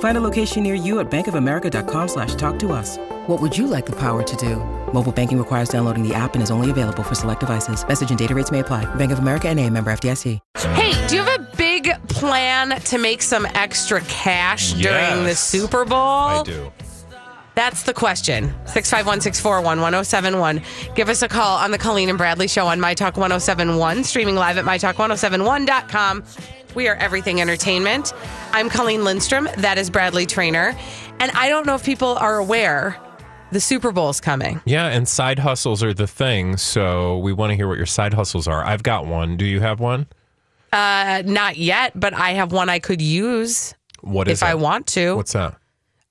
Find a location near you at bankofamerica.com slash talk to us. What would you like the power to do? Mobile banking requires downloading the app and is only available for select devices. Message and data rates may apply. Bank of America and a member FDIC. Hey, do you have a big plan to make some extra cash during the Super Bowl? I do. That's the question. 651 641 1071. Give us a call on the Colleen and Bradley Show on My Talk 1071, streaming live at MyTalk1071.com. We are everything entertainment. I'm Colleen Lindstrom. That is Bradley Traynor. And I don't know if people are aware the Super Bowl's coming. Yeah, and side hustles are the thing. So we want to hear what your side hustles are. I've got one. Do you have one? Uh, not yet, but I have one I could use What is if I want to. What's that?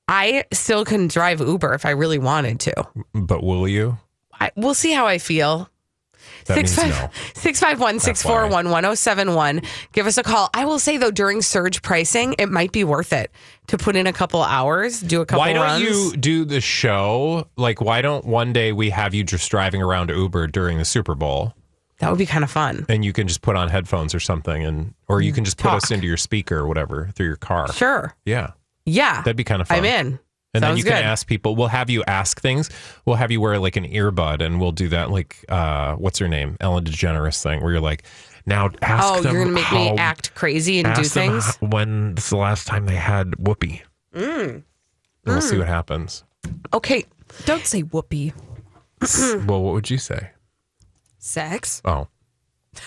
I still can drive Uber if I really wanted to. But will you? I, we'll see how I feel. That means no. 651 641 1071. Give us a call. I will say, though, during surge pricing, it might be worth it to put in a couple hours, do a couple Why don't runs. you do the show? Like, why don't one day we have you just driving around Uber during the Super Bowl, That would be kind of fun. and you can just put on headphones or something, and or you mm, can just put us into your speaker or whatever through your car. Sure. Yeah, Yeah. that'd be kind of fun. I'm in. And then Sounds you can ask people. We'll have you ask things. We'll have you wear like an earbud, and we'll do that. Like, uh, what's her name? Ellen DeGeneres thing, where you're like, now ask Oh, them you're going to make me act crazy and do ask them things? how- when's the last time they had whoopee? Mm. And we'll see what happens. Okay. Don't say whoopee. well, what would you say? Sex. Oh,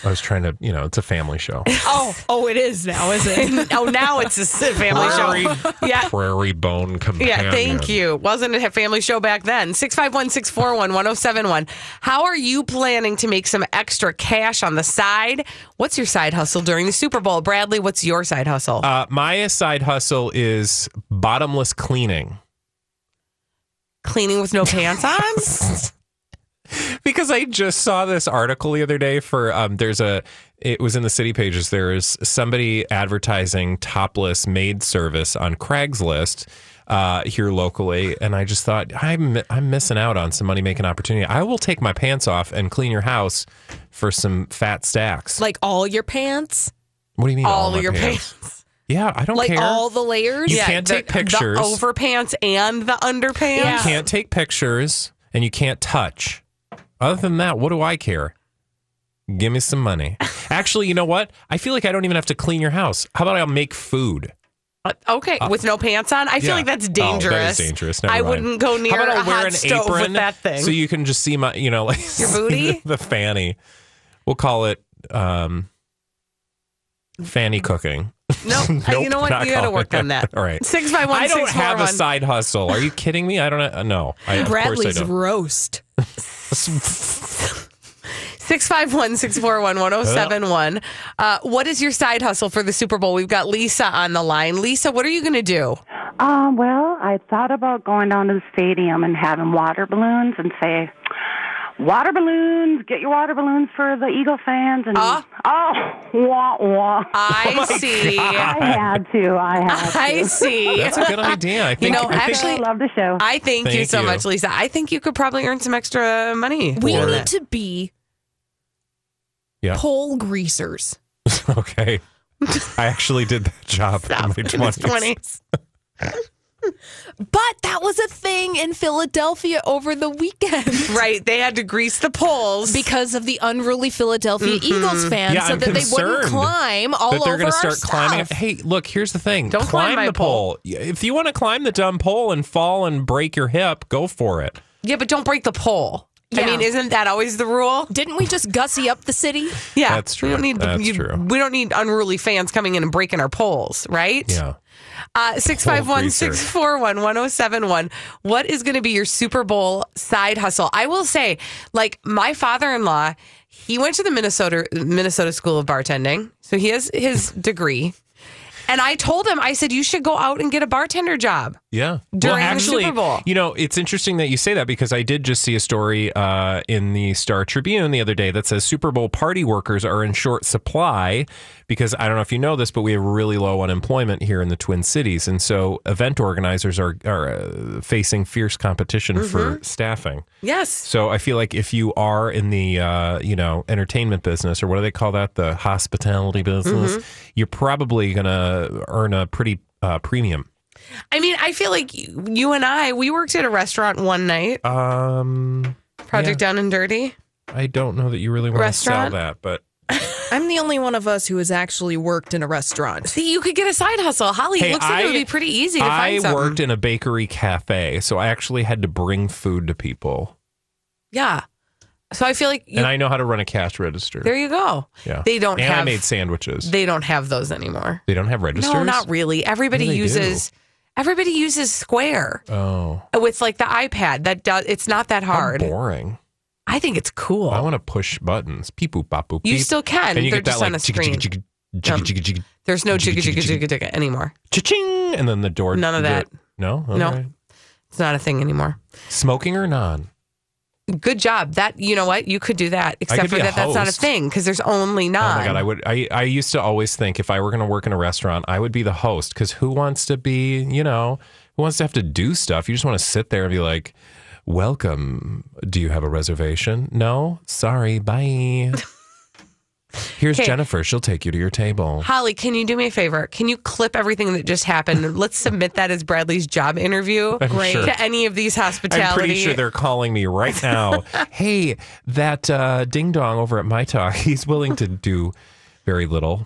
I was trying to. You know, it's a family show. Oh, oh, it is now, is it? oh, now it's a family show. Yeah. Prairie Bone Companion. Yeah, thank you. Wasn't it a family show back then. 651 641 1071. How are you planning to make some extra cash on the side? What's your side hustle during the Super Bowl? Bradley, what's your side hustle? Uh, my side hustle is bottomless cleaning. Cleaning with no pants on? because I just saw this article the other day for um there's a it was in the city pages there is somebody advertising topless maid service on Craigslist uh here locally and I just thought I'm I'm missing out on some money making opportunity. I will take my pants off and clean your house for some fat stacks. like all your pants, what do you mean all of your pants. Yeah, I don't like care. all the layers. You can't the, take pictures. The overpants and the underpants. you can't take pictures and you can't touch. Other than that, what do I care? Give me some money. Actually, you know what? I feel like I don't even have to clean your house. How about I'll make food? Uh, okay, with no pants on? I feel Yeah. like that's Oh, dangerous. that is dangerous. Never I mind. wouldn't go near How about a I'll wear an stove apron with that thing. so you can just see my, you know, like Your booty? the fanny. We'll call it um, fanny cooking. no, uh, you know what? You got to work on that. All right. Six five one I don't have a side hustle. Are you kidding me? I don't uh, no. I, of course I Bradley's don't. roast. 651 641 1071. Uh, What is your side hustle for the Super Bowl? We've got Lisa on the line. Lisa, what are you going to do? Um, well, I thought about going down to the stadium and having water balloons and say, "Water balloons, get your water balloons for the Eagle fans." And Ah. oh, wah wah. I see. I had to. I had to. I see. That's a good idea. I think. you know, I think- actually- I love the show. I thank, you so you. much, Lisa. I think you could probably earn some extra money. We doing need that. to be Yeah. pole greasers. okay. I actually did that job in my in his twenties. 20s. But that was a thing in Philadelphia over the weekend. Right. They had to grease the poles. Because of the unruly Philadelphia Eagles fans, Yeah, so I'm that they wouldn't climb all that they're over gonna our start climbing. stuff. Hey, look, here's the thing. Don't climb my the pole. If you want to climb the dumb pole and fall and break your hip, go for it. yeah, but don't break the pole. I mean, isn't that always the rule? Didn't we just gussy up the city? Yeah, That's We don't need That's you- true. We don't need unruly fans coming in and breaking our poles, right? Yeah. Uh, 651 greaser. 641 1071. What is going to be your Super Bowl side hustle? I will say, like, my father in law, he went to the Minnesota Minnesota School of Bartending. So he has his degree. And I told him, I said, you should go out and get a bartender job. Yeah. During well, the Super Bowl. you know, it's interesting that you say that because I did just see a story uh, in the Star Tribune the other day that says Super Bowl party workers are in short supply because I don't know if you know this, but we have really low unemployment here in the Twin Cities, and so event organizers are are uh, facing fierce competition for Mm-hmm. staffing. Yes. So I feel like if you are in the uh, you know entertainment business or what do they call that the hospitality business, Mm-hmm. you're probably gonna earn a pretty uh, premium. I mean, I feel like you, you and I, we worked at a restaurant one night, Um, Project Down and Dirty. I don't know that you really want to sell Restaurant? that, but I'm the only one of us who has actually worked in a restaurant. See, you could get a side hustle. Holly, Hey, it looks like it would be pretty easy to I find something. worked in a bakery cafe, so I actually had to bring food to people, Yeah. So I feel like you, and I know how to run a cash register. there you go. yeah, They don't and I have made sandwiches. They, they don't have those anymore. They don't have registers. No, not really. Everybody What do uses everybody uses Square Oh, oh with like the iPad. That does it's not that how hard. boring. I think it's cool. I want to push buttons. Beep boop bop boop. You beep. still can. And you They're get that just like on a jigga, screen. jigga, jigga, jigga, jigga, jigga, There's no jigga jigga, jigga jigga, anymore. cha-ching, and then the door. None of that. No, No. It's not a thing anymore. Smoking or non? Good job. That you know what you could do that. Except for that, that's not a thing because there's only nine. Oh my god, I would. I I used to always think if I were going to work in a restaurant, I would be the host because who wants to be, you know, who wants to have to do stuff? You just want to sit there and be like, "Welcome. Do you have a reservation? No. Sorry. Bye." Here's Okay. Jennifer. She'll take you to your table. Holly, can you do me a favor? Can you clip everything that just happened? Let's submit that as Bradley's job interview sure. to any of these hospitality. I'm pretty sure they're calling me right now. hey, that uh, ding dong over at my talk, he's willing to do very little.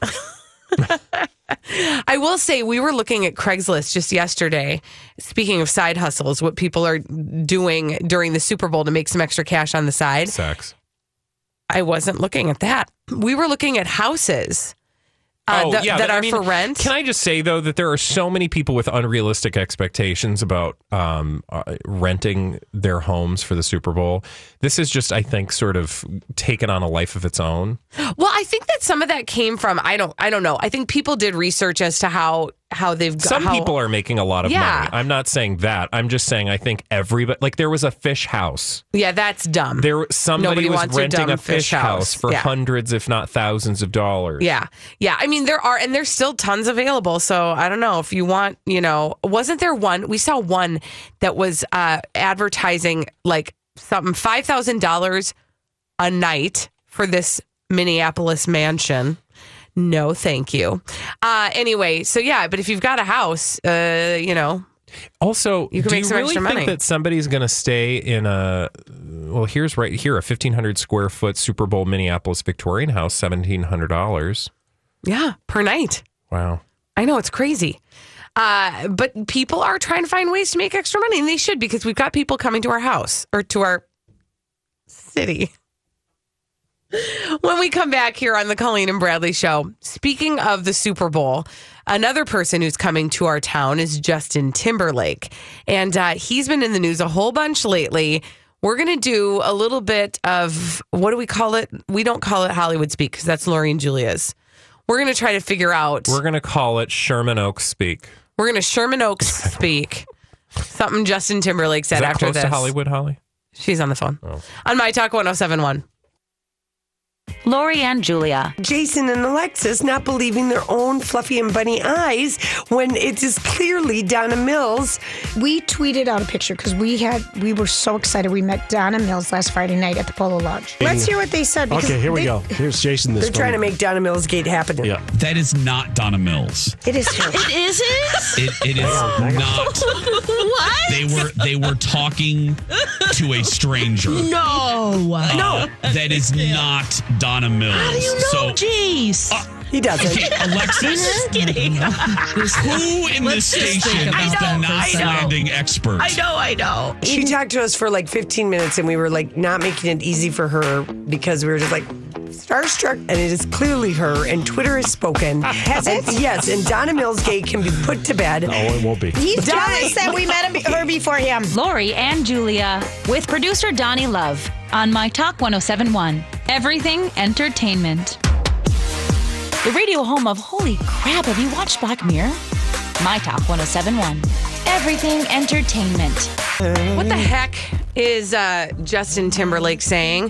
I will say we were looking at Craigslist just yesterday. Speaking of side hustles, what people are doing during the Super Bowl to make some extra cash on the side. Sex. I wasn't looking at that. We were looking at houses uh, Oh, that, yeah, that but I are mean, for rent. Can I just say though that there are so many people with unrealistic expectations about um, uh, renting their homes for the Super Bowl. This is just, I think, sort of taken on a life of its own. Well, I think that some of that came from I don't I don't know. I think people did research as to how how they've Some how, people are making a lot of Yeah. money. I'm not saying that. I'm just saying I think everybody like there was a fish house. Yeah, that's dumb. There somebody Nobody was renting dumb a fish fish house, house. for Yeah. hundreds, if not thousands, of dollars. Yeah. Yeah. I mean, there are, and there's still tons available. So I don't know if you want, you know, wasn't there one? We saw one that was uh, advertising like something $5,000 a night for this Minneapolis mansion. No, thank you. Uh, anyway, so yeah, but if you've got a house, uh, you know, Also, You can do make you really think money. that somebody's going to stay in a well? Here's right here a 1,500 square foot Super Bowl Minneapolis Victorian house, seventeen hundred dollars. yeah, per night. Wow. I know it's crazy. Uh, but people are trying to find ways to make extra money, and they should because we've got people coming to our house or to our city. When we come back here on the Colleen and Bradley show, speaking of the Super Bowl, another person who's coming to our town is Justin Timberlake. And uh, he's been in the news a whole bunch lately. We're going to do a little bit of what do we call it? We don't call it Hollywood speak because that's Lori and Julia's. We're going to try to figure out. We're going to call it Sherman Oaks speak. We're going to Sherman Oaks speak. Something Justin Timberlake said after close this. to Hollywood, Holly? She's on the phone. Oh. On My Talk 1071. Lori and Julia. Jason and Alexis not believing their own fluffy and bunny eyes when it is clearly Donna Mills. We tweeted out a picture because we had we were so excited. We met Donna Mills last Friday night at the Polo Lounge. Let's hear what they said. Okay, here we they- go. Here's Jason. This They're trying to make Donna Mills Gate happen. Yeah. That is not Donna Mills. It is her. It isn't? It, it is not. what? They were they were talking to a stranger. No. Uh, that is not Donna Mills. How do you know? So Jeez. uh, He doesn't. Alexis, Just kidding. who in this Let's just station is the that for a knots second. landing expert? I know, I know. She talked to us for like 15 minutes and we were like not making it easy for her because we were just like starstruck and it is clearly her and Twitter has spoken. Has it? Yes, and Donna Mills Gate can be put to bed. Oh, it won't be. He's Die. jealous that we met him, her before him. Lori and Julia with producer Donnie Love on My Talk 1071. Everything Entertainment. The radio home of Holy Crap, have you watched Black Mirror? My Talk 1071. Everything Entertainment. What the heck is uh, Justin Timberlake saying?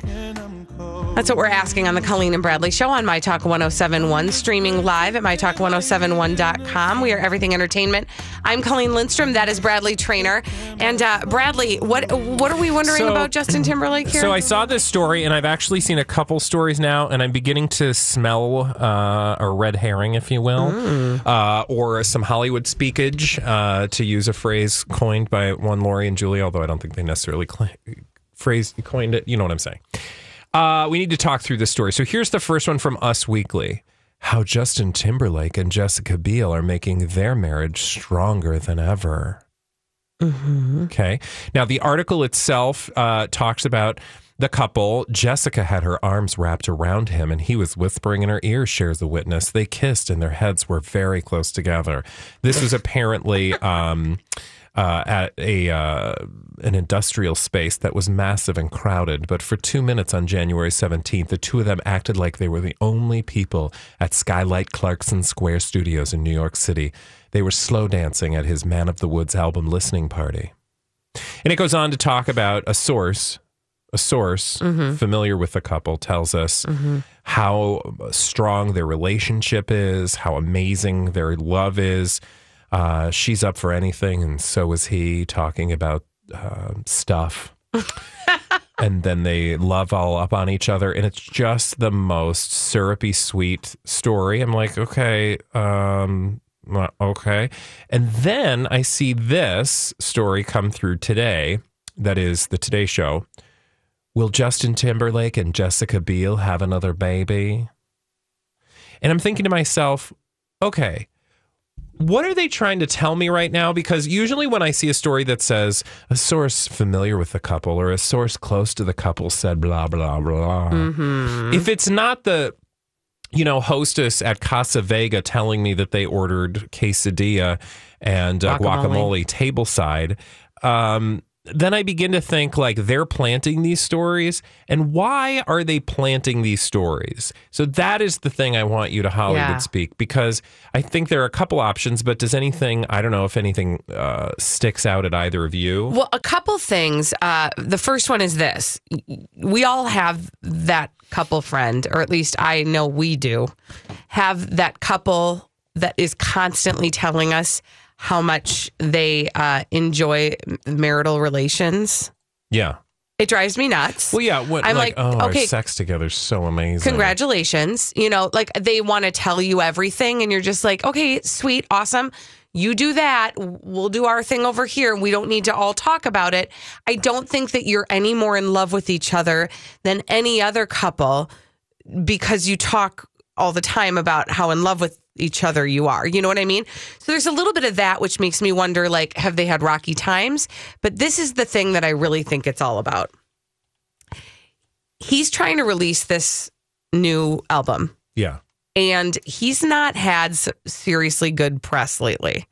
That's what we're asking on the Colleen and Bradley Show on My Talk 1071, streaming live at MyTalk1071.com. We are Everything Entertainment. I'm Colleen Lindstrom. That is Bradley Traynor. And uh, Bradley, what what are we wondering So- about Justin Timberlake here? So I saw this story, and I've actually seen a couple stories now, and I'm beginning to smell uh, a red herring, if you will, Mm. uh, or some Hollywood speakage, uh, to use a phrase coined by one Lori and Julie, although I don't think they necessarily cl- phrase coined it. You know what I'm saying? Uh, we need to talk through this story. So here's the first one from Us Weekly. How Justin Timberlake and Jessica Biel are making their marriage stronger than ever. Okay. Now, the article itself uh, talks about the couple. Jessica had her arms wrapped around him and he was whispering in her ear, shares a witness. They kissed and their heads were very close together. This was apparently. Um, uh, at a uh, an industrial space that was massive and crowded. But for two minutes on January 17th, the two of them acted like they were the only people at Skylight Clarkson Square Studios in New York City. They were slow dancing at his Man of the Woods album listening party. And it goes on to talk about a source, a source familiar with the couple tells us how strong their relationship is, how amazing their love is. Uh, she's up for anything, and so is he, talking about uh, stuff. and then they love all up on each other, and it's just the most syrupy, sweet story. I'm like, okay, um, okay. And then I see this story come through today. That is the Today Show. Will Justin Timberlake and Jessica Biel have another baby? And I'm thinking to myself, okay, what are they trying to tell me right now? Because usually when I see a story that says a source familiar with the couple or a source close to the couple said blah, blah, blah, if it's not the you know, hostess at Casa Vega telling me that they ordered quesadilla and uh, Guacamole. guacamole tableside, um, then I begin to think like they're planting these stories. And why are they planting these stories? So that is the thing I want you to Hollywood Yeah. speak because I think there are a couple options, but does anything, I don't know if anything uh, sticks out at either of you. Well, a couple things. Uh, the first one is this: we all have that couple friend, or at least I know we do, have that couple that is constantly telling us how much they uh, enjoy marital relations. Yeah. It drives me nuts. Well, yeah. What, I'm like, like, oh, okay, our sex together is so amazing. congratulations. You know, like they want to tell you everything, and you're just like, okay, sweet, awesome. You do that. We'll do our thing over here. We don't need to all talk about it. I don't think that you're any more in love with each other than any other couple because you talk all the time about how in love with each other you are. You know what I mean? So there's a little bit of that which makes me wonder like have they had rocky times? But this is the thing that I really think it's all about. He's trying to release this new album Yeah. And he's not had seriously good press lately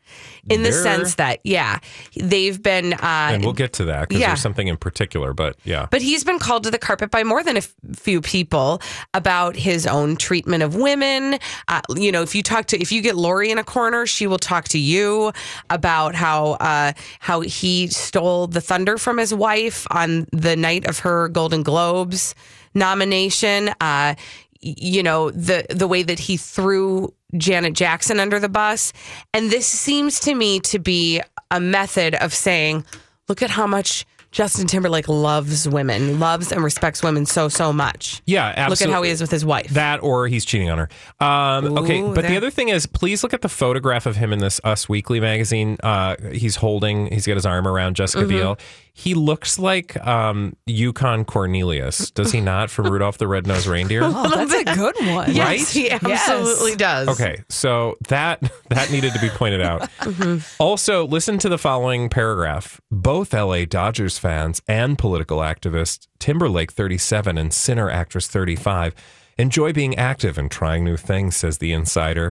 in the sense that yeah they've been uh and we'll get to that because yeah. there's something in particular. But yeah, but he's been called to the carpet by more than a f- few people about his own treatment of women. Uh, you know, if you talk to, if you get Lori in a corner, she will talk to you about how uh, how he stole the thunder from his wife on the night of her Golden Globes nomination. Uh, you know the the way that he threw Janet Jackson under the bus, and this seems to me to be a method of saying, look at how much Justin Timberlake loves women, loves and respects women so so much. yeah, Look at how he is with his wife. That or he's cheating on her. Um, okay, Ooh, but the other thing is, please look at the photograph of him in this Us Weekly magazine. Uh, he's holding, he's got his arm around Jessica Mm-hmm. Biel. He looks like um, Yukon Cornelius, does he not, from Rudolph the Red-Nosed Reindeer? Oh, that's a good one. Yes, Right? he absolutely does. Okay, so that that needed to be pointed out. Also, listen to the following paragraph. Both LA Dodgers fans and political activist Timberlake 37 and Sinner actress 35 enjoy being active and trying new things, says the insider.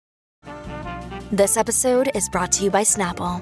This episode is brought to you by Snapple.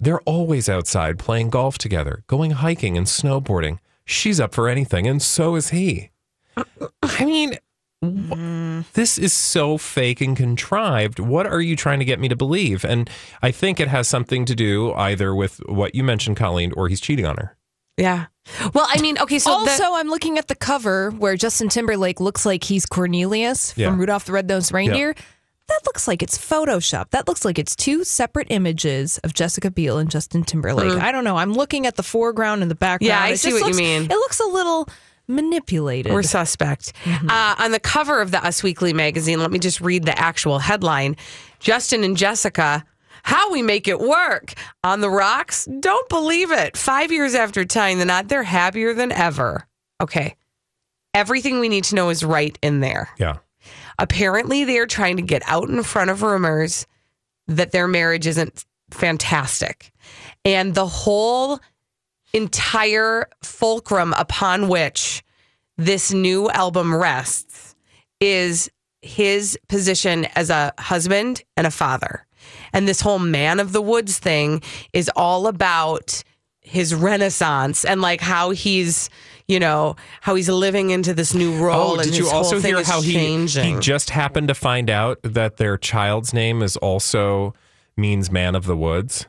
They're always outside playing golf together, going hiking and snowboarding. She's up for anything, and so is he. I mean, wh- mm-hmm. this is so fake and contrived. What are you trying to get me to believe? And I think it has something to do either with what you mentioned, Colleen, or he's cheating on her. Yeah. Well, I mean, okay, so the- also, I'm looking at the cover where Justin Timberlake looks like he's Cornelius Yeah. from Rudolph the Red-Nosed Reindeer. That looks like it's Photoshop. That looks like it's two separate images of Jessica Biel and Justin Timberlake. Mm. I don't know. I'm looking at the foreground and the background. Yeah, I It see just what you mean. It looks a little manipulated. We're suspect. Uh, on the cover of the Us Weekly magazine, let me just read the actual headline Justin and Jessica, how we make it work. On the rocks? Don't believe it. Five years after tying the knot, they're happier than ever. Okay. Everything we need to know is right in there. Yeah. Apparently, they are trying to get out in front of rumors that their marriage isn't fantastic. And the whole entire fulcrum upon which this new album rests is his position as a husband and a father. And this whole man of the woods thing is all about his renaissance and like how he's, you know, how he's living into this new role. Oh, and did you also hear how he, changing. he just happened to find out that their child's name is also means man of the woods?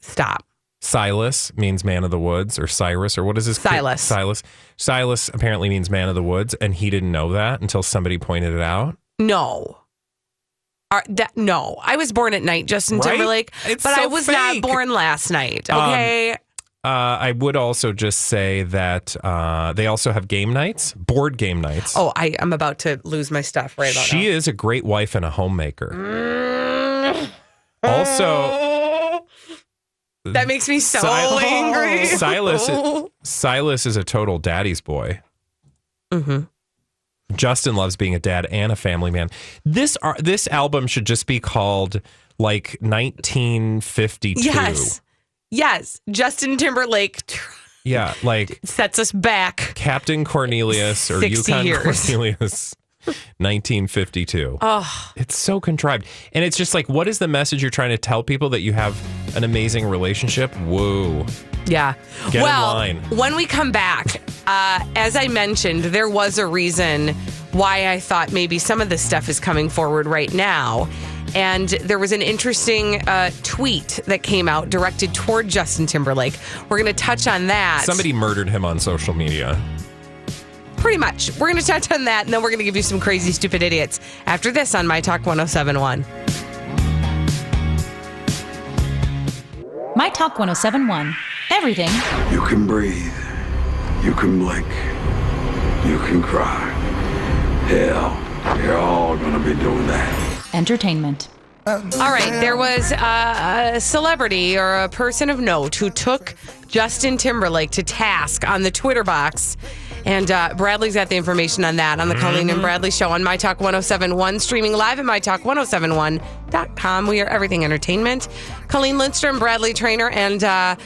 Stop. Silas means man of the woods, or Cyrus, or what is his kid- Silas. Silas. Silas apparently means man of the woods, and he didn't know that until somebody pointed it out. No. Are, that, no, I was born at night, Justin Right? Timberlake, It's but so I was not born last night. Um, Okay, Uh, I would also just say that uh, they also have game nights, board game nights. oh, I, I'm about to lose my stuff right about she now. is a great wife and a homemaker. Mm. Also, that makes me so Sil- angry. Silas, Silas is a total daddy's boy. hmm Justin loves being a dad and a family man. This ar- this album should just be called like 1952. Yes, yes. Justin Timberlake Yeah, like sets us back. Captain Cornelius or Yukon years. Cornelius 1952. Oh, It's so contrived. And it's just like what is the message you're trying to tell people that you have an amazing relationship? Whoa. yeah. Get in well, line. when we come back, uh, as I mentioned, there was a reason why I thought maybe some of this stuff is coming forward right now. And there was an interesting uh, tweet that came out directed toward Justin Timberlake. We're going to touch on that. Somebody murdered him on social media. Pretty much. We're going to touch on that, and then we're going to give you some crazy, stupid idiots after this on My Talk 1071. My Talk 1071. Everything You can breathe. You can blink. You can cry. Hell, you're all gonna be doing that. Entertainment. All right, there was a, a celebrity or a person of note who took Justin Timberlake to task on the Twitter box. And uh, Bradley's got the information on that on the Colleen and Bradley Show on My Talk 1071, streaming live at MyTalk1071.com. We are everything entertainment. Colleen Lindstrom, Bradley Traynor, and uh,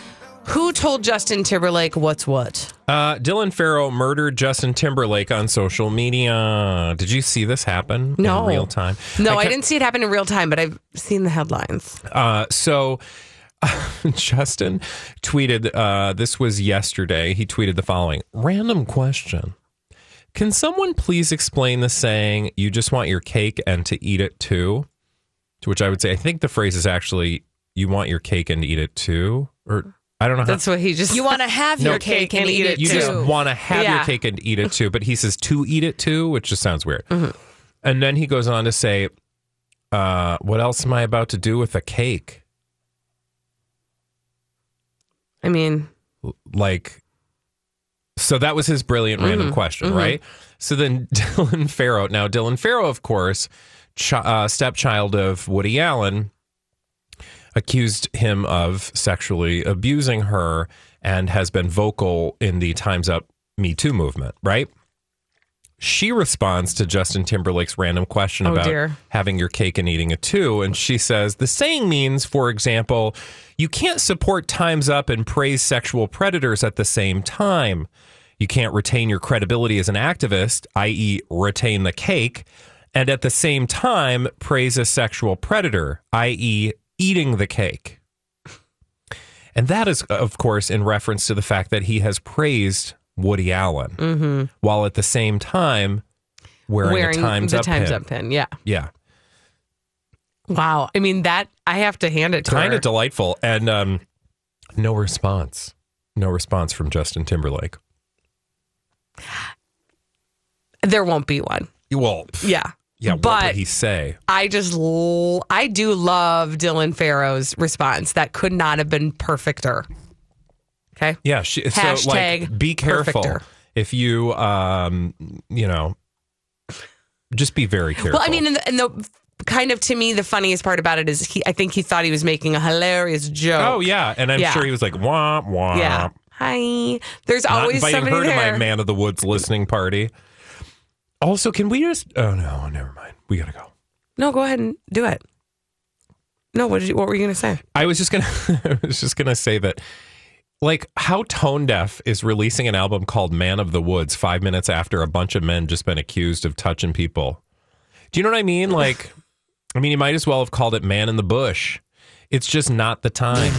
Who told Justin Timberlake what's what? Uh, Dylan Farrow murdered Justin Timberlake on social media. Did you see this happen No. in real time? No, I, kept- didn't see it happen in real time, but I've seen the headlines. Uh, so Justin tweeted, uh, this was yesterday. He tweeted the following random question. Can someone please explain the saying, you just want your cake and to eat it too? To which I would say, I think the phrase is actually, you want your cake and eat it too? Or I don't know how. That's what he just. You want to have No, your cake and eat it you too. just want to have your cake and eat it too. But he says to eat it too, which just sounds weird. Mm-hmm. And then he goes on to say, uh, what else am I about to do with a cake? I mean, like so that was his brilliant random Mhm, question mhm. right so then dylan farrow now dylan farrow of course chi- uh, stepchild of woody allen accused him of sexually abusing her and has been vocal in the times up me too movement right she responds to justin timberlake's random question Oh, about dear. having your cake and eating it too. And she says the saying means, for example, you can't support Time's Up and praise sexual predators at the same time. You can't retain your credibility as an activist, i.e., retain the cake, and at the same time praise a sexual predator, i.e., eating the cake. And that is, of course, in reference to the fact that he has praised Woody Allen mhm. while at the same time wearing, wearing a Times the Up Times pin. Up pin. Yeah. Yeah. Wow. I mean, that I have to hand it to kind her. of delightful and um no response no response from justin timberlake there won't be one. well pff, Yeah. Yeah what but would he say I just, l- I do love Dylan Farrow's response. That could not have been perfecter. Okay. yeah she, so like be careful perfecter. if you um you know just be very careful Well, I mean, and the, and the kind of to me, the funniest part about it is he, I think he thought he was making a hilarious joke. oh yeah and i'm Yeah. sure he was like womp womp Yeah. Hi. There's not always inviting somebody her to my man of the woods listening party also can we just oh no never mind we gotta go No, go ahead and do it. No, what did you, what were you going to say? I was just gonna I was just gonna say that like how tone deaf is releasing an album called Man of the Woods five minutes after a bunch of men just been accused of touching people. Do you know what I mean? Like I mean you might as well have called it Man in the Bush. It's just not the time.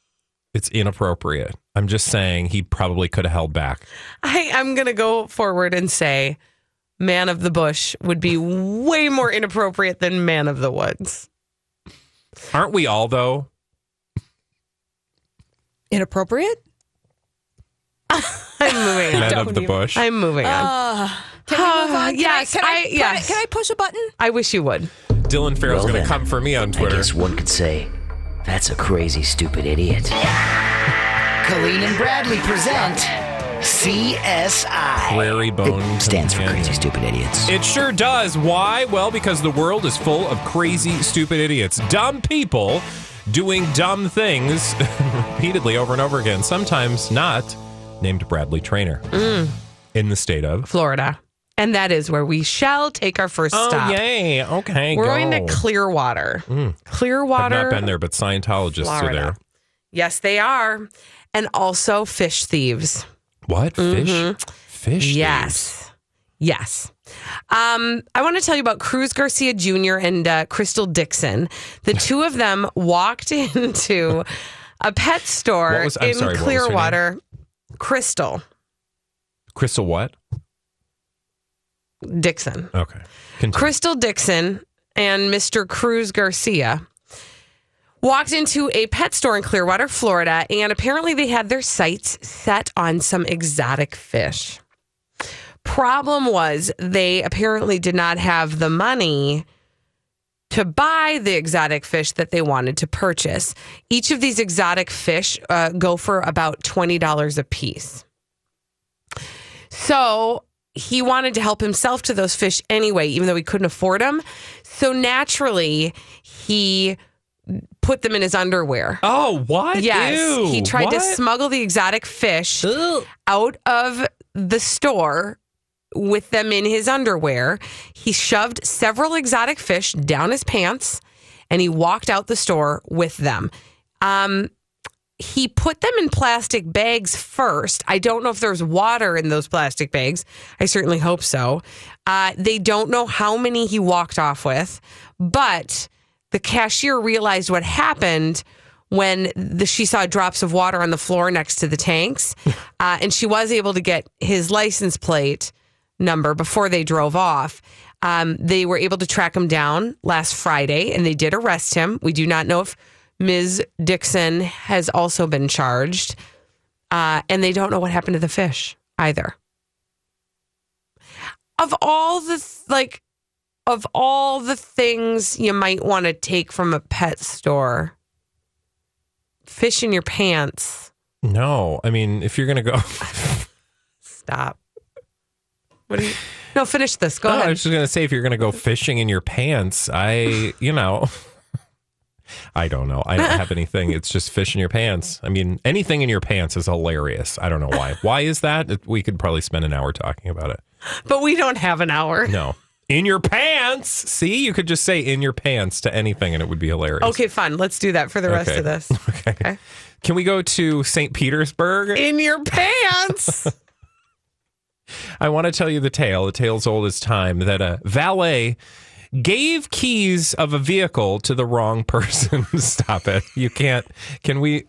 it's inappropriate. I'm just saying he probably could have held back. I, I'm going to go forward and say Man of the Bush would be way more inappropriate than Man of the Woods. Aren't we all though? Inappropriate? I'm moving Men on. of the Bush. I'm moving on. Uh, can we move on? Can yes, I, can I, I- put yes. it- can I push a button? I wish you would. Dylan Farrow's Well gonna come for me on Twitter. I guess one could say, that's a crazy, stupid idiot. Colleen and Bradley present CSI. Prairie Bone It stands for Companion. crazy, stupid idiots. It sure does. Why? Well, because the world is full of crazy, stupid idiots. Dumb people doing dumb things repeatedly over and over again, sometimes not named Bradley Traynor in the state of Florida. And that is where we shall take our first Oh, stop. yay. Okay. We're go. going to Clearwater. Mm. Clearwater. I've not been there, but Scientologists are Florida. there. Yes, they are. And also fish thieves. What? Fish? Mhm. Fish? Yes. Yes. Um, I want to tell you about Cruz Garcia Jr. and uh, Crystal Dixon. The two of them walked into a pet store was- in sorry, what was her name? Clearwater. Crystal Crystal what? Dixon. Okay. Continue. Crystal Dixon and Mr. Cruz Garcia walked into a pet store in Clearwater, Florida, and apparently they had their sights set on some exotic fish. Problem was, they apparently did not have the money to buy the exotic fish that they wanted to purchase. Each of these exotic fish uh, go for about $20 a piece. So he wanted to help himself to those fish anyway, even though he couldn't afford them. So naturally, he put them in his underwear. Oh, what? Yes. Ew, he tried to smuggle the exotic fish out of the store with them in his underwear. He shoved several exotic fish down his pants and he walked out the store with them. Um, he put them in plastic bags first. I don't know if there's water in those plastic bags. I certainly hope so. Uh, they don't know how many he walked off with, but the cashier realized what happened when the, she saw drops of water on the floor next to the tanks, uh, and she was able to get his license plate number before they drove off. Um, they were able to track him down last Friday, and they did arrest him. We do not know if Ms. Dixon has also been charged, uh, and they don't know what happened to the fish either. Of all the like, of all the things you might want to take from a pet store, fish in your pants. No, I mean, if you're going to go. Stop. What do you. No, finish this. Go No, I was just going to say, if you're going to go fishing in your pants, I, you know, I don't know. I don't have anything. It's just fish in your pants. I mean, anything in your pants is hilarious. I don't know why. Why is that? We could probably spend an hour talking about it. But we don't have an hour. No. In your pants. See, you could just say in your pants to anything and it would be hilarious. Okay, fine. Let's do that for the rest Okay. of this. Okay. Can we go to St. Petersburg? In your pants. I want to tell you the tale. The tale's old as time that a valet gave keys of a vehicle to the wrong person. Stop it. You can't. Can we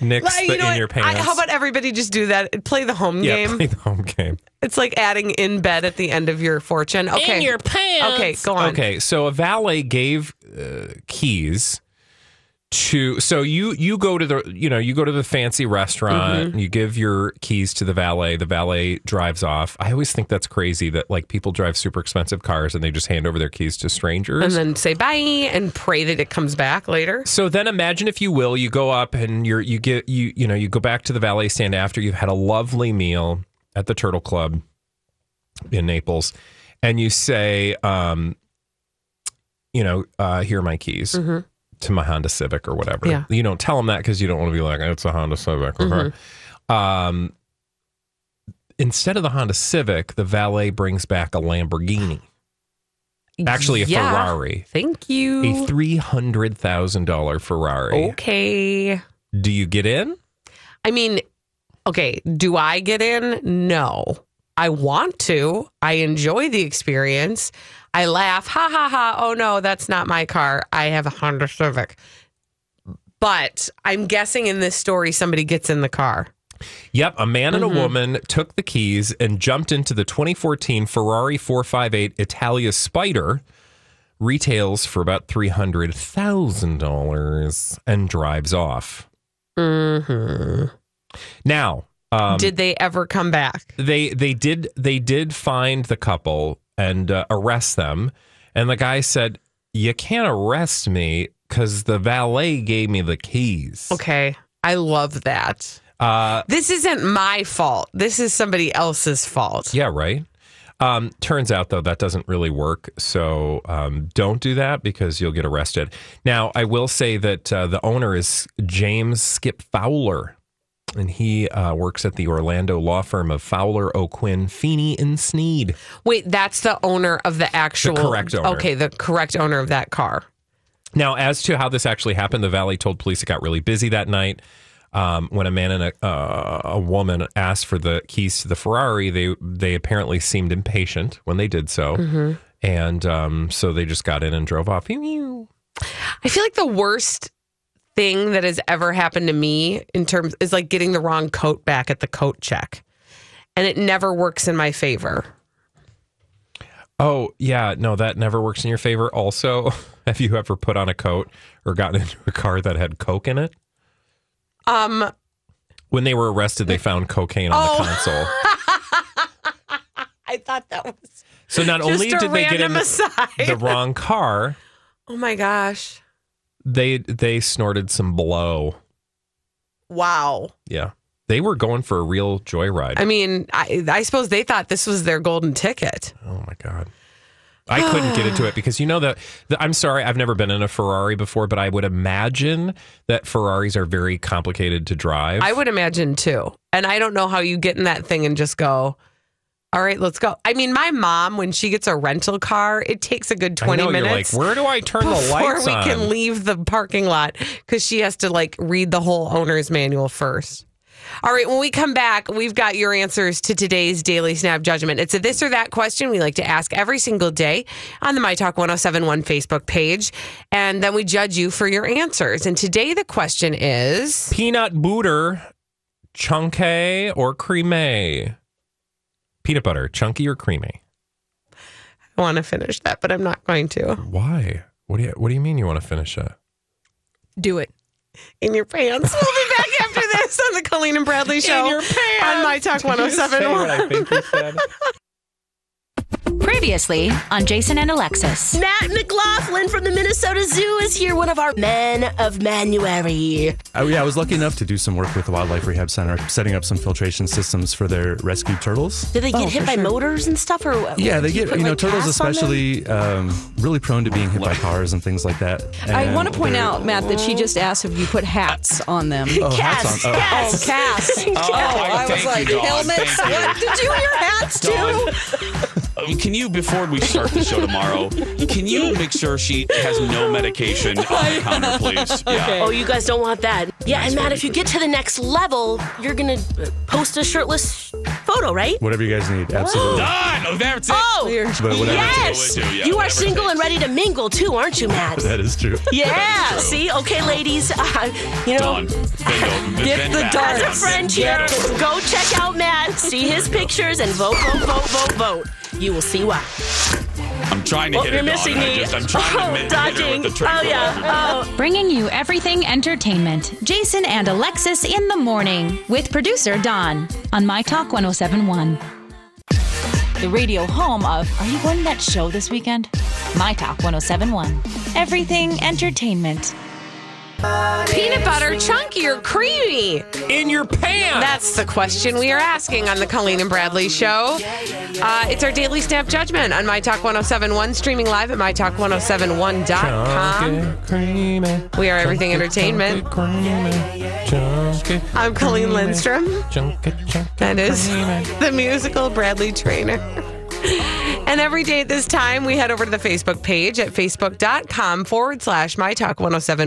nix Like, the you know in what? your I- how about everybody just do that? Play the home yeah, game. play the home game. It's like adding in bed at the end of your fortune. Okay. In your pants. Okay, go on. Okay, so a valet gave uh, keys to so you you go to the you know you go to the fancy restaurant Mm-hmm. you give your keys to the valet the valet drives off i always think that's crazy that like people drive super expensive cars and they just hand over their keys to strangers And then say bye and pray that it comes back later. So then imagine if you will, you go up and you're you get you you know, you go back to the valet stand after you've had a lovely meal at the Turtle Club in Naples and you say, um, you know, uh, here are my keys to my Honda Civic or whatever. Yeah. You don't tell them that because you don't want to be like, it's a Honda Civic. okay? Um, instead of the Honda Civic, the valet brings back a Lamborghini. Actually, a Yeah. Ferrari. Thank you. A three hundred thousand dollar Ferrari. Okay. Do you get in? I mean, okay, do I get in? No. I want to. I enjoy the experience. I laugh, ha ha ha. Oh no, that's not my car. I have a Honda Civic. But I'm guessing in this story, somebody gets in the car. Yep, a man and a woman took the keys and jumped into the 2014 Ferrari 458 Italia Spider, retails for about $300,000 and drives off. hmm Now, um, Did they ever come back? they they did they did find the couple and uh, arrest them and the guy said you can't arrest me because the valet gave me the keys Okay. I love that. uh This isn't my fault. This is somebody else's fault. yeah right um turns out though that doesn't really work so um don't do that because you'll get arrested now i will say that uh, the owner is james skip fowler and he uh, works at the Orlando law firm of Fowler, O'Quinn, Feeney, and Sneed. Wait, that's the owner of the actual. correct owner. Okay, the correct owner of that car. Now, as to how this actually happened, the Valley told police it got really busy that night. Um, when a man and a, uh, a woman asked for the keys to the Ferrari, they they apparently seemed impatient when they did so, Mhm. and um, so they just got in and drove off. I feel like the worst thing that has ever happened to me in terms is like getting the wrong coat back at the coat check. And it never works in my favor. Oh yeah, no, that never works in your favor. Also, have you ever put on a coat or gotten into a car that had coke in it? Um When they were arrested, they found cocaine on Oh. the console. I thought that was So not only did they get in aside. the wrong car, Oh my gosh. They they snorted some blow. Wow. Yeah. They were going for a real joyride. I mean, I, I suppose they thought this was their golden ticket. oh my god. I couldn't get into it because you know that the, I'm sorry, I've never been in a Ferrari before, but I would imagine that Ferraris are very complicated to drive. I would imagine too. And I don't know how you get in that thing and just go, All right, let's go. I mean, my mom, when she gets a rental car, it takes a good 20 know, you're minutes. like, where do I turn the lights before we on? can leave the parking lot because she has to like read the whole owner's manual first. All right, when we come back, we've got your answers to today's Daily Snap Judgment. It's a this or that question we like to ask every single day on the My Talk 1071 Facebook page. And then we judge you for your answers. And today the question is Peanut butter, chunky or creamy? Peanut butter, chunky or creamy? I want to finish that, but I'm not going to. Why? What do you What do you mean you want to finish it? Do it in your pants. We'll be back after this on the Colleen and Bradley Show on My Talk 107. Previously on Jason and Alexis. Matt McLaughlin from the Minnesota Zoo is here, one of our men of Manuary. Oh, yeah, I was lucky enough to do some work with the Wildlife Rehab Center, setting up some filtration systems for their rescued turtles. Did they get Oh, hit by motors and stuff? Or Yeah, they do you get, put, you know, like, turtles casts on them? especially um, really prone to being hit by cars and things like that. I want to point out, Matt, that she just asked if you put hats on them. Oh, hats on. Oh. Oh, cast. Oh, I was like, you, helmets? What? Did you wear hats too? Can you, before we start the show tomorrow, can you make sure she has no medication on the counter, please? Yeah. Oh, you guys don't want that. Yeah, and Matt, if you get to the next level, you're gonna post a shirtless photo, right? Whatever you guys need, absolutely. Done. Oh, that's it. Oh, But whatever yes. takes. Yeah, you are single and ready to mingle too, aren't you, Matt? That is true. Yeah. See, okay, ladies. Uh, you know, Done. Get the back. As a Done. friend here, go check out Matt, see his pictures, and vote, vote, vote, vote, vote. You will see why. I'm trying to Oh, hit you're it, Dawn. missing I me. just, I'm trying oh, to hit, hit her dodging. with the Oh, yeah. Oh. Bringing you everything entertainment. Jason and Alexis in the morning with producer Don on My Talk 1071. The radio home of Are you going to that show this weekend? My Talk 1071. Everything entertainment. Peanut butter, chunky or creamy? In your pants. That's the question we are asking on the Colleen and Bradley Show. Uh, it's our daily snap judgment on My Talk 1071, streaming live at MyTalk1071.com. Chunky, creamy. We are everything chunky, entertainment. Chunky, creamy. Chunky, I'm Colleen. Lindstrom. Chunky, chunky, That is the musical Bradley Traynor. And every day at this time, we head over to the Facebook page at facebook.com forward slash My Talk 107.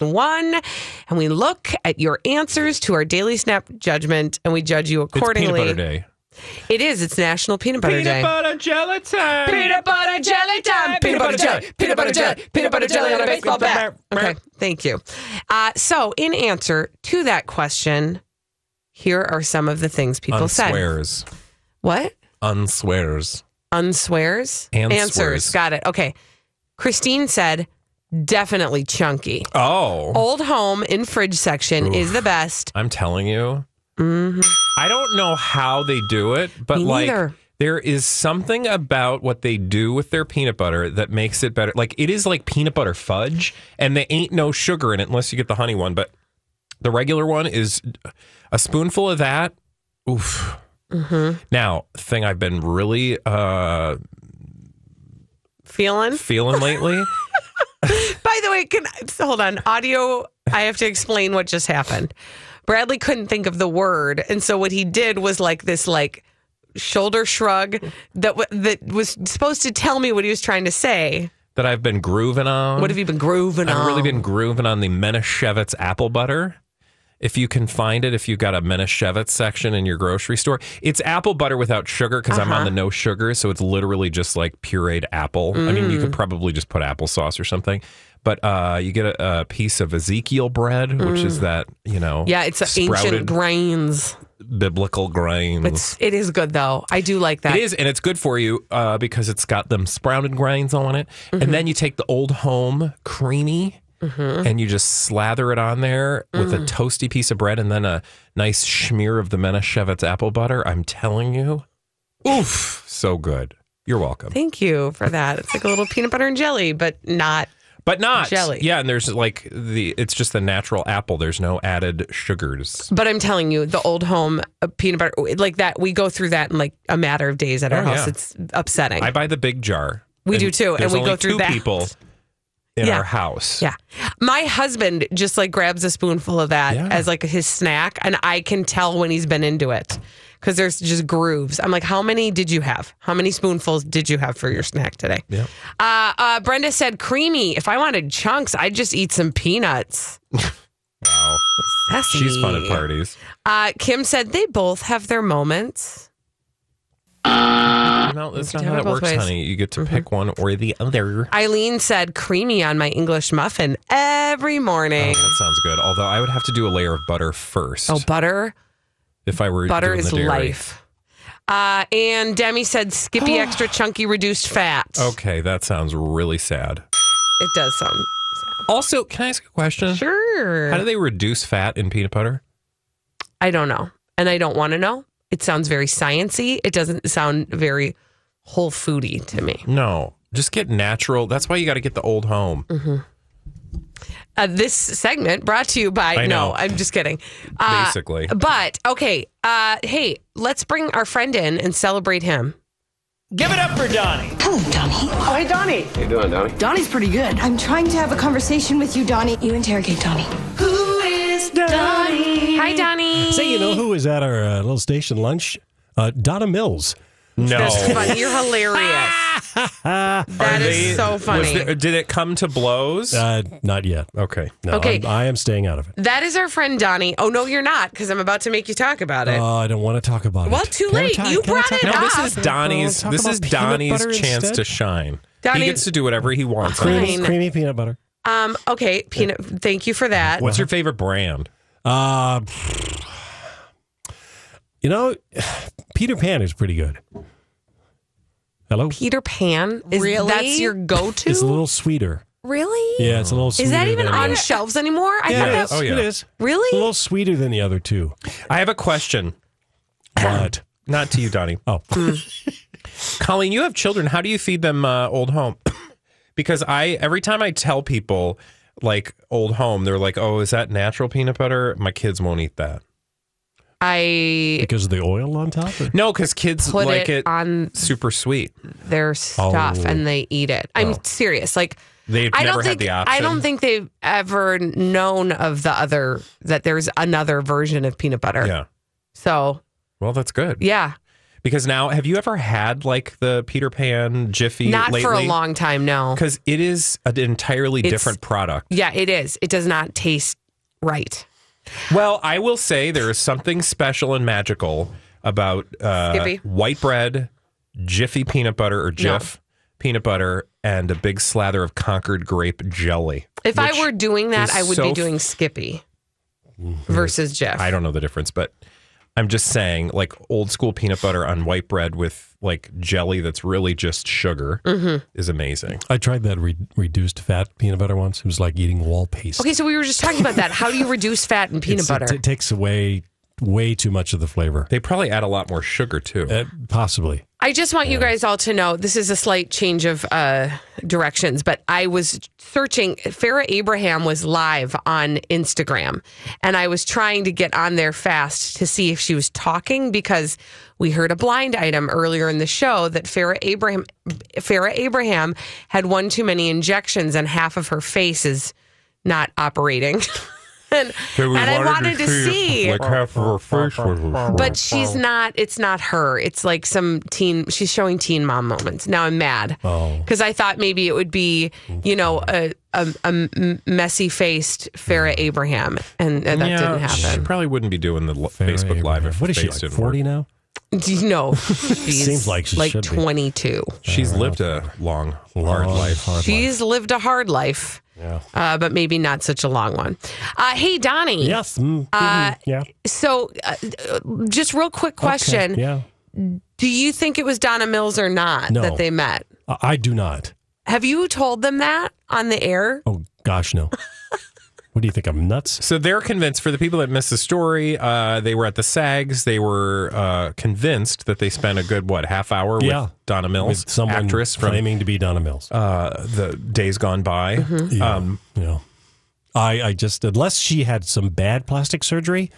One, and we look at your answers to our daily snap judgment and we judge you It's accordingly. peanut butter day. It is. It's National Peanut Butter day. Peanut Day. butter jelly time. Peanut butter jelly time. Peanut butter jelly. Peanut butter jelly. Peanut butter jelly on a baseball bat. Okay, thank you. Uh, so, in answer to that question, here are some of the things people said. Unswears. What? Unswears. Unswears? And Answers. Got it. Okay. Christine said, definitely chunky. Oh. Old home in fridge section is the best. I'm telling you. Mhm. I don't know how they do it, but Me like neither. there is something about what they do with their peanut butter that makes it better. Like it is like peanut butter fudge, and there ain't no sugar in it unless you get the honey one. But the regular one is a spoonful of that. Oof. Mm-hmm. Now, thing I've been really uh Feeling? feeling lately. By the way, can hold on audio. I have to explain what just happened. Bradley couldn't think of the word, and so what he did was like this, like shoulder shrug that w- that was supposed to tell me what he was trying to say. that I've been grooving on. What have you been grooving on? I've on? really been grooving on the Manischewitz apple butter. If you can find it, if you've got a Manischewitz section in your grocery store, it's apple butter without sugar because I'm on Uh-huh. the no sugar, so it's literally just like pureed apple. I mean, you could Mm. probably just put applesauce or something, but uh, you get a, a piece of Ezekiel bread, which is Mm. that you know, Yeah, it's ancient sprouted grains. biblical grains. It's it is good though. I do like that. It is, and it's good for you uh, because it's got them sprouted grains on it. Mhm. And then you take the old home creamy Mhm. and you just slather it on there with a Mm. toasty piece of bread and then a nice smear of the Manischewitz apple butter. I'm telling you, oof, so good. You're welcome. Thank you for that. It's like a little peanut butter and jelly, but not But not jelly. Yeah, and there's like the it's just the natural apple. There's no added sugars. But I'm telling you, the old home uh, peanut butter, like that, we go through that in like a matter of days at our Oh, house. yeah. It's upsetting. I buy the big jar. We do too, and we go through two that. people in Yeah. our house. Yeah. My husband just like grabs a spoonful of that as like his snack, and I can tell when he's been into it because there's just grooves. I'm like, how many did you have? How many spoonfuls did you have for your snack today? Yeah. Uh, uh, Brenda said creamy. If I wanted chunks, I'd just eat some peanuts. Wow. Sassy. She's fun at parties. Uh, Kim said they both have their moments. No, that's not how that it works, ways. Mm-hmm. honey. You get to pick one or the other. Eileen said creamy on my English muffin every morning. Oh, that sounds good. Although I would have to do a layer of butter first. Oh, butter. if I were Butter doing is the dairy. life. Uh, and Demi said Skippy extra chunky reduced fat. Okay, that sounds really sad. It does sound. Sad. Also, can I ask a question? Sure. How do they reduce fat in peanut butter? I don't know. And I don't want to know. It sounds very sciency. It doesn't sound very whole foody to me. No, just get natural. That's why you got to get the old home. Mm-hmm. Uh, this segment brought to you by I know. no, I'm just kidding. Uh, Basically. but okay. Uh, hey, let's bring our friend in and celebrate him. Give it up for Donnie. Hello, Donnie. Oh, hey, Donnie. How you doing, Donnie? Donnie's pretty good. I'm trying to have a conversation with you, Donnie. You interrogate Donnie. Who is Donnie? Hi, Donnie. Say, you know who was at our uh, little station lunch? Uh, Donna Mills. No. That's funny. You're hilarious. that That is so funny. did it come to blows? Uh, not yet. Okay. No, Okay. I'm, I am staying out of it. That is our friend Donnie. Oh no, you're not, because I'm about to make you talk about it. Oh, I don't want to talk about it. well, it. too Can I late. talk- you can I brought talk it No, up. this is Donnie's. Talk This about is peanut Donnie's butter chance instead? to shine. Donnie- he gets to do whatever he wants. Creamy, Fine. creamy peanut butter. Um. Okay. Peanut. Thank you for that. What's your favorite brand? Uh, you know, Peter Pan is pretty good. Hello? Peter Pan? Is Really? that's your go-to? It's a little sweeter. Really? Yeah, it's a little sweeter. Is that even than on the- shelves anymore? I Yeah, thought it that is. Oh, yeah. It is. Really? It's a little sweeter than the other two. I have a question. But Not to you, Donnie. Oh. Colleen, you have children. How do you feed them uh, old home? Because I every time I tell people like old home, they're like, "Oh, is that natural peanut butter?" My kids won't eat that. I because of the oil on top? Or? No, because kids put like it it, on super sweet. their stuff Oh. and they oh. eat it. I'm Oh. serious. Like They've I don't had think the option. I don't think they've ever known of the other that there's another version of peanut butter. Yeah. So Well, that's good. yeah, Because now, have you ever had like the Peter Pan Jiffy? not for a long time. No. Because it is an entirely It's- different product. Yeah, it is. It does not taste right. Well, I will say there is something special and magical about uh, white bread, Jiffy peanut butter or Jif peanut butter, and a big slather of Concord grape jelly. If I were doing that, I would so be doing Skippy versus Jif. I don't know the difference, but I'm just saying, like old school peanut butter on white bread with like jelly that's really just sugar Mhm. is amazing. I tried that re- reduced fat peanut butter once. It was like eating wall paste. Okay, so we were just talking about that. How do you reduce fat in peanut It's- butter? It, it takes away way too much of the flavor. They probably add a lot more sugar too. Uh, possibly. I just want you guys all to know this is a slight change of uh, directions, but I was searching. Farrah Abraham was live on Instagram, and I was trying to get on there fast to see if she was talking because we heard a blind item earlier in the show that Farrah Abraham Farrah Abraham had one too many injections and half of her face is not operating. and I wanted to see. like half of her face was. But she's not. It's not her. It's like some teen. She's showing teen mom moments. Now I'm mad Oh. because I thought maybe it would be, you know, a a, a messy faced Farrah mm. Abraham, and, and that yeah, didn't happen. She happen. probably wouldn't be doing the l- Facebook Live if What is she, face like didn't work. 40 now? Do you know? She's Seems like she like should be. 22. She's uh, lived a long, hard Long, life. hard She's lived a hard life, Yeah. uh, but maybe not such a long one. Uh, hey, Donnie. Yes. mm, Uh, mhm, yeah. So, uh, just real quick question: Okay, Yeah. Do you think it was Donna Mills or not No. that they met? I do not. Have you told them that on the air? Oh, gosh, no. What do you think? I'm nuts? So they're convinced. For the people that missed the story, uh, they were at the SAGs. They were uh, convinced that they spent a good what half hour Yeah. with Donna Mills, With someone actress from claiming to be Donna Mills. uh, the days gone by. Mm-hmm. Yeah. Um, yeah. I, I just, unless she had some bad plastic surgery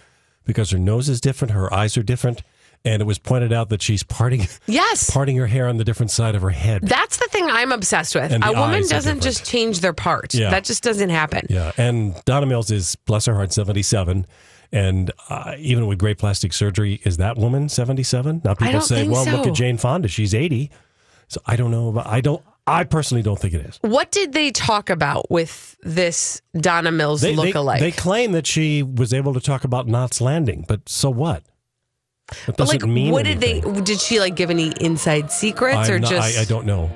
because her nose is different, her eyes are different, and it was pointed out that she's parting, Yes. parting her hair on the different side of her head. That's the thing I'm obsessed with. A woman doesn't just change their part. Yeah. That just doesn't happen. Yeah, and Donna Mills is bless her heart, seventy seven, and uh, even with great plastic surgery, is that woman seventy seven? Now people say, "Well, look at Jane Fonda; she's 80. So I don't know. About, I don't. I personally don't think it is. What did they talk about with this Donna Mills They, they, lookalike? they claim that she was able to talk about Knots Landing, but so what? That but doesn't like, mean what did they? Did she like give any inside secrets I'm or not- just? I, I don't know.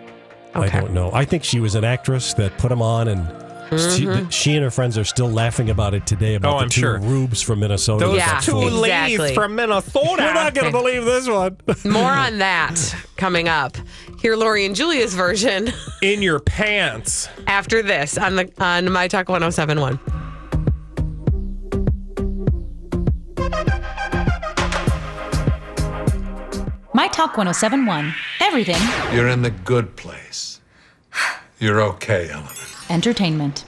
I don't know. I think she was an actress that put them on, and she, Mhm. she and her friends are still laughing about it today about Oh, the I'm two sure. rubes from Minnesota. Those Yeah, two exactly. ladies from Minnesota. You're not going to believe this one. More on that coming up. Hear Lori and Julia's version in your pants. after this on the on My Talk 1071. My Talk 1071. Everything You're in the good place. You're okay, Ellen. entertainment.